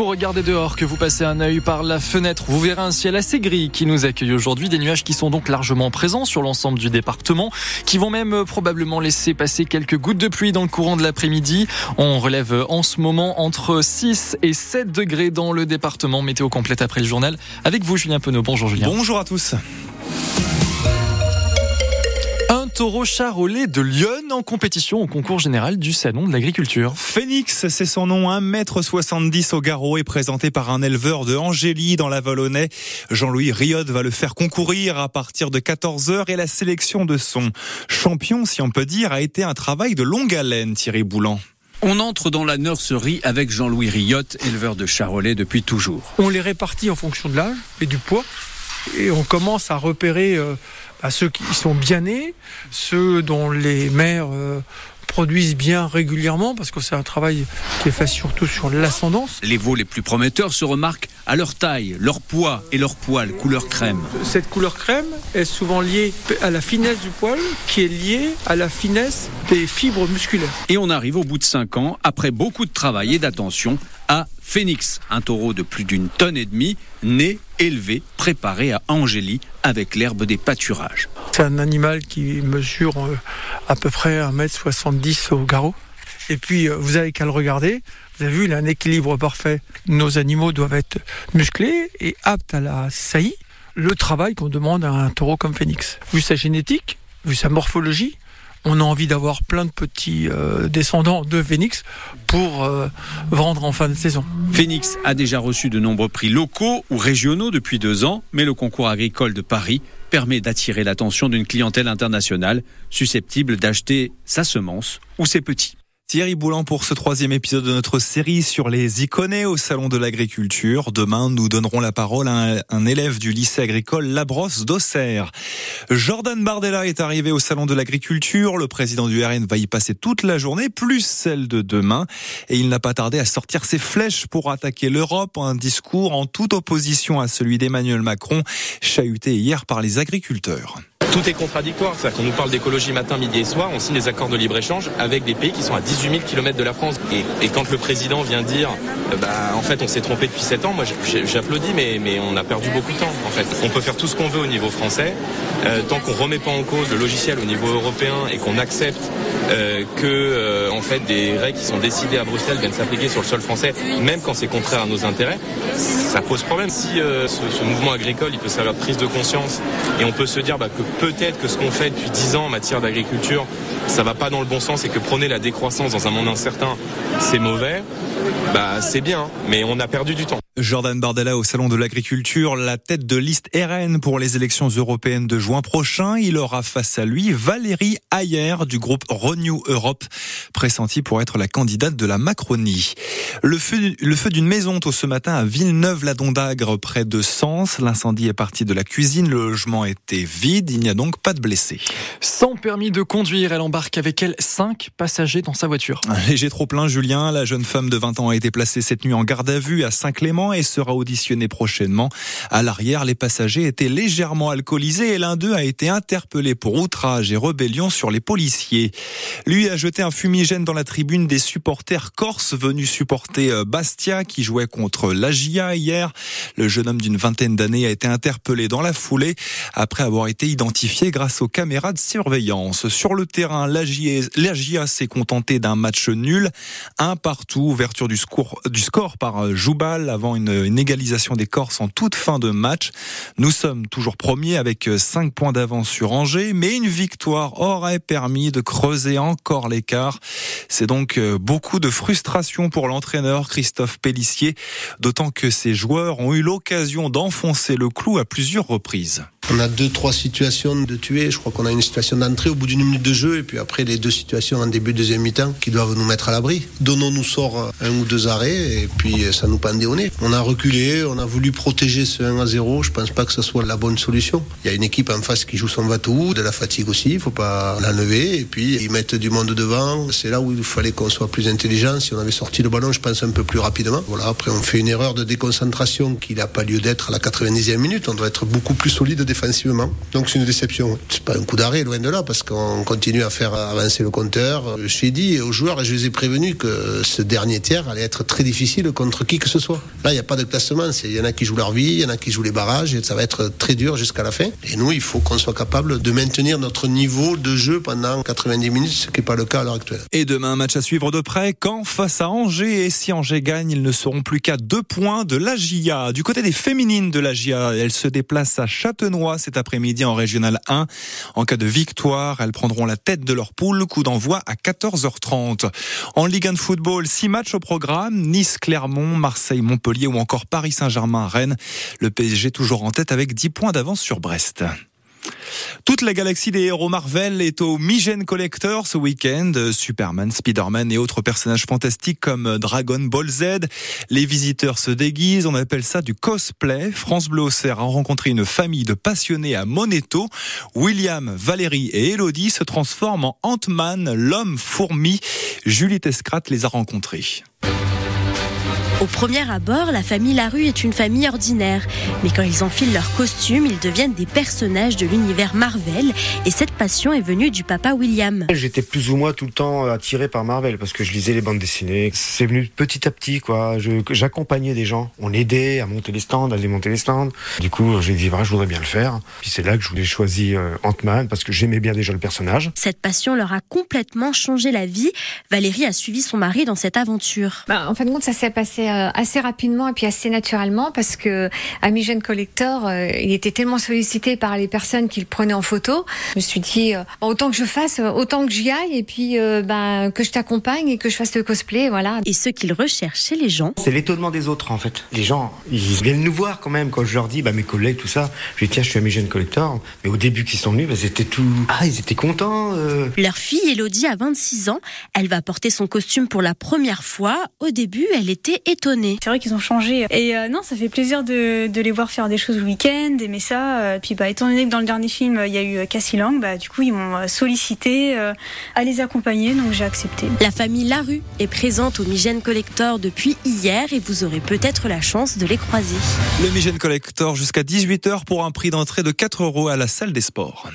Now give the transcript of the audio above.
vous regardez dehors, que vous passez un œil par la fenêtre, vous verrez un ciel assez gris qui nous accueille aujourd'hui. Des nuages qui sont donc largement présents sur l'ensemble du département, qui vont même euh, probablement laisser passer quelques gouttes de pluie dans le courant de l'après-midi. On relève euh, en ce moment entre 6 et 7 degrés dans le département. Météo complète après le journal. Avec vous, Julien Penaud. Bonjour, Julien. Bonjour à tous. Taureau charolais de Lyon en compétition au concours général du Salon de l'Agriculture. Phoenix, c'est son nom, 1m70 au garrot est présenté par un éleveur de Angélie dans la Volonnais. Jean-Louis Riot va le faire concourir à partir de 14h et la sélection de son champion, si on peut dire, a été un travail de longue haleine, Thierry Boulan. On entre dans la nurserie avec Jean-Louis Riot, éleveur de charolais depuis toujours. On les répartit en fonction de l'âge et du poids et on commence à repérer euh, à ceux qui sont bien nés, ceux dont les mères euh, produisent bien régulièrement, parce que c'est un travail qui est fait surtout sur l'ascendance. Les veaux les plus prometteurs se remarquent à leur taille, leur poids et leur poil couleur crème. Cette couleur crème est souvent liée à la finesse du poil, qui est liée à la finesse des fibres musculaires. Et on arrive au bout de 5 ans, après beaucoup de travail et d'attention, à Phoenix, un taureau de plus d'une tonne et demie, né, élevé, préparé à Angélie avec l'herbe des pâturages. C'est un animal qui mesure euh, à peu près 1m70 au garrot. Et puis, euh, vous avez qu'à le regarder. Vous avez vu, il a un équilibre parfait. Nos animaux doivent être musclés et aptes à la saillie. Le travail qu'on demande à un taureau comme Phoenix. Vu sa génétique, vu sa morphologie, on a envie d'avoir plein de petits euh, descendants de Phoenix pour euh, vendre en fin de saison. Phoenix a déjà reçu de nombreux prix locaux ou régionaux depuis deux ans, mais le concours agricole de Paris permet d'attirer l'attention d'une clientèle internationale susceptible d'acheter sa semence ou ses petits. Thierry Boulan pour ce troisième épisode de notre série sur les iconés au Salon de l'Agriculture. Demain, nous donnerons la parole à un, élève du lycée agricole Labrosse d'Auxerre. Jordan Bardella est arrivé au Salon de l'Agriculture. Le président du RN va y passer toute la journée, plus celle de demain. Et il n'a pas tardé à sortir ses flèches pour attaquer l'Europe. Un discours en toute opposition à celui d'Emmanuel Macron, chahuté hier par les agriculteurs tout est contradictoire. C'est-à-dire qu'on nous parle d'écologie matin, midi et soir, on signe des accords de libre-échange avec des pays qui sont à 18 000 km de la France. Et, quand le président vient dire, euh, bah, en fait, on s'est trompé depuis 7 ans, moi j'applaudis, mais, on a perdu beaucoup de temps. En fait, on peut faire tout ce qu'on veut au niveau français, euh, tant qu'on remet pas en cause le logiciel au niveau européen et qu'on accepte euh, que, en fait, des règles qui sont décidées à Bruxelles viennent s'appliquer sur le sol français, même quand c'est contraire à nos intérêts, ça pose problème. Si ce, mouvement agricole, il peut de prise de conscience et on peut se dire bah, que peut-être que ce qu'on fait depuis 10 ans en matière d'agriculture, ça va pas dans le bon sens et que prôner la décroissance dans un monde incertain, c'est mauvais, bah c'est bien, mais on a perdu du temps. Jordan Bardella au Salon de l'Agriculture, la tête de liste RN pour les élections européennes de juin prochain. Il aura face à lui Valérie Ayer du groupe Renew Europe, pressentie pour être la candidate de la Macronie. Le feu, le feu d'une maison tôt ce matin à Villeneuve-la-Dondagre, près de Sens. L'incendie est parti de la cuisine, le logement était vide, il n'y a donc pas de blessés. Sans permis de conduire, elle embarque avec elle cinq passagers dans sa voiture. Un léger trop plein, Julien. La jeune femme de 20 ans a été placée cette nuit en garde à vue à Saint-Clément et sera auditionné prochainement. À l'arrière, les passagers étaient légèrement alcoolisés et l'un d'eux a été interpellé pour outrage et rébellion sur les policiers. Lui a jeté un fumigène dans la tribune des supporters corses venus supporter euh, Bastia qui jouait contre l'Agia hier. Le jeune homme d'une vingtaine d'années a été interpellé dans la foulée après avoir été identifié grâce aux caméras de surveillance. Sur le terrain, l'Agia s'est contenté d'un match nul, un partout, ouverture du score, du score par euh, Joubal avant une, égalisation des Corses en toute fin de match. Nous sommes toujours premiers avec 5 euh, points d'avance sur Angers, mais une victoire aurait permis de creuser encore l'écart. C'est donc euh, beaucoup de frustration pour l'entraîneur Christophe Pellissier, d'autant que ses joueurs ont eu l'occasion d'enfoncer le clou à plusieurs reprises. On a deux, trois situations de tuer. Je crois qu'on a une situation d'entrée au bout d'une minute de jeu et puis après les deux situations en début de deuxième mi-temps qui doivent nous mettre à l'abri. Donnons-nous sort un ou deux arrêts et puis ça nous pendait au nez. On a reculé, on a voulu protéger ce 1 à 0. Je pense pas que ce soit la bonne solution. Il y a une équipe en face qui joue son bateau, de la fatigue aussi, il faut pas l'enlever et puis ils mettent du monde devant. C'est là où il fallait qu'on soit plus intelligent. Si on avait sorti le ballon, je pense un peu plus rapidement. Voilà. Après, on fait une erreur de déconcentration qui n'a pas lieu d'être à la 90e minute. On doit être beaucoup plus solide défensivement. Donc c'est une déception. C'est pas un coup d'arrêt, loin de là, parce qu'on continue à faire avancer le compteur. Je suis dit aux joueurs, et je les ai prévenus que ce dernier tiers allait être très difficile contre qui que ce soit. Il n'y a pas de classement. Il y en a qui jouent leur vie, il y en a qui jouent les barrages, et ça va être très dur jusqu'à la fin. Et nous, il faut qu'on soit capable de maintenir notre niveau de jeu pendant 90 minutes, ce qui n'est pas le cas à l'heure actuelle. Et demain, match à suivre de près, quand face à Angers. Et si Angers gagne, ils ne seront plus qu'à deux points de l'AGIA. Du côté des féminines de l'AGIA, elles se déplacent à Châtenois cet après-midi en Régional 1. En cas de victoire, elles prendront la tête de leur poule. Coup d'envoi à 14h30. En Ligue 1 de football, six matchs au programme. Nice, Clermont, Marseille, Montpellier ou encore Paris Saint-Germain, Rennes. Le PSG toujours en tête avec 10 points d'avance sur Brest. Toute la galaxie des héros Marvel est au Migen Collector ce week-end. Superman, Spider-Man et autres personnages fantastiques comme Dragon Ball Z. Les visiteurs se déguisent, on appelle ça du cosplay. France Bleu a rencontré une famille de passionnés à Moneto. William, Valérie et Elodie se transforment en Ant-Man, l'homme fourmi. Julie Tescrat les a rencontrés. Au premier abord, la famille Larue est une famille ordinaire. Mais quand ils enfilent leurs costumes, ils deviennent des personnages de l'univers Marvel. Et cette passion est venue du papa William. J'étais plus ou moins tout le temps attiré par Marvel parce que je lisais les bandes dessinées. C'est venu petit à petit, quoi. J'accompagnais des gens. On aidait à monter les stands, à démonter les stands. Du coup, j'ai dit, bah, je voudrais bien le faire. Puis c'est là que je voulais choisir euh, Ant-Man parce que j'aimais bien déjà le personnage. Cette passion leur a complètement changé la vie. Valérie a suivi son mari dans cette aventure. Bah, en fin de compte, ça s'est passé assez rapidement et puis assez naturellement parce que Amigen Collector, euh, il était tellement sollicité par les personnes qu'il prenait en photo. Je me suis dit, euh, autant que je fasse, autant que j'y aille et puis ben, que je t'accompagne et que je fasse le cosplay, voilà. Et ce qu'il recherche chez les gens? C'est l'étonnement des autres en fait. Les gens, ils viennent nous voir quand même quand je leur dis, bah, mes collègues, tout ça. Je dis, tiens, je suis Amigen Collector. Mais au début qu'ils sont venus, bah, c'était tout. Ah, ils étaient contents. Leur fille, Elodie, a 26 ans. Elle va porter son costume pour la première fois. Au début, elle était étonnée c'est vrai qu'ils ont changé. Et euh, non, ça fait plaisir de, de, les voir faire des choses le week-end, d'aimer ça. Euh, puis bah, étant donné que dans le dernier film, il y a eu Cassie Lang, bah, du coup, ils m'ont sollicité à les accompagner, donc j'ai accepté. La famille Larue est présente au Migène Collector depuis hier et vous aurez peut-être la chance de les croiser. Le Migène Collector jusqu'à 18h pour un prix d'entrée de 4 euros à la salle des sports.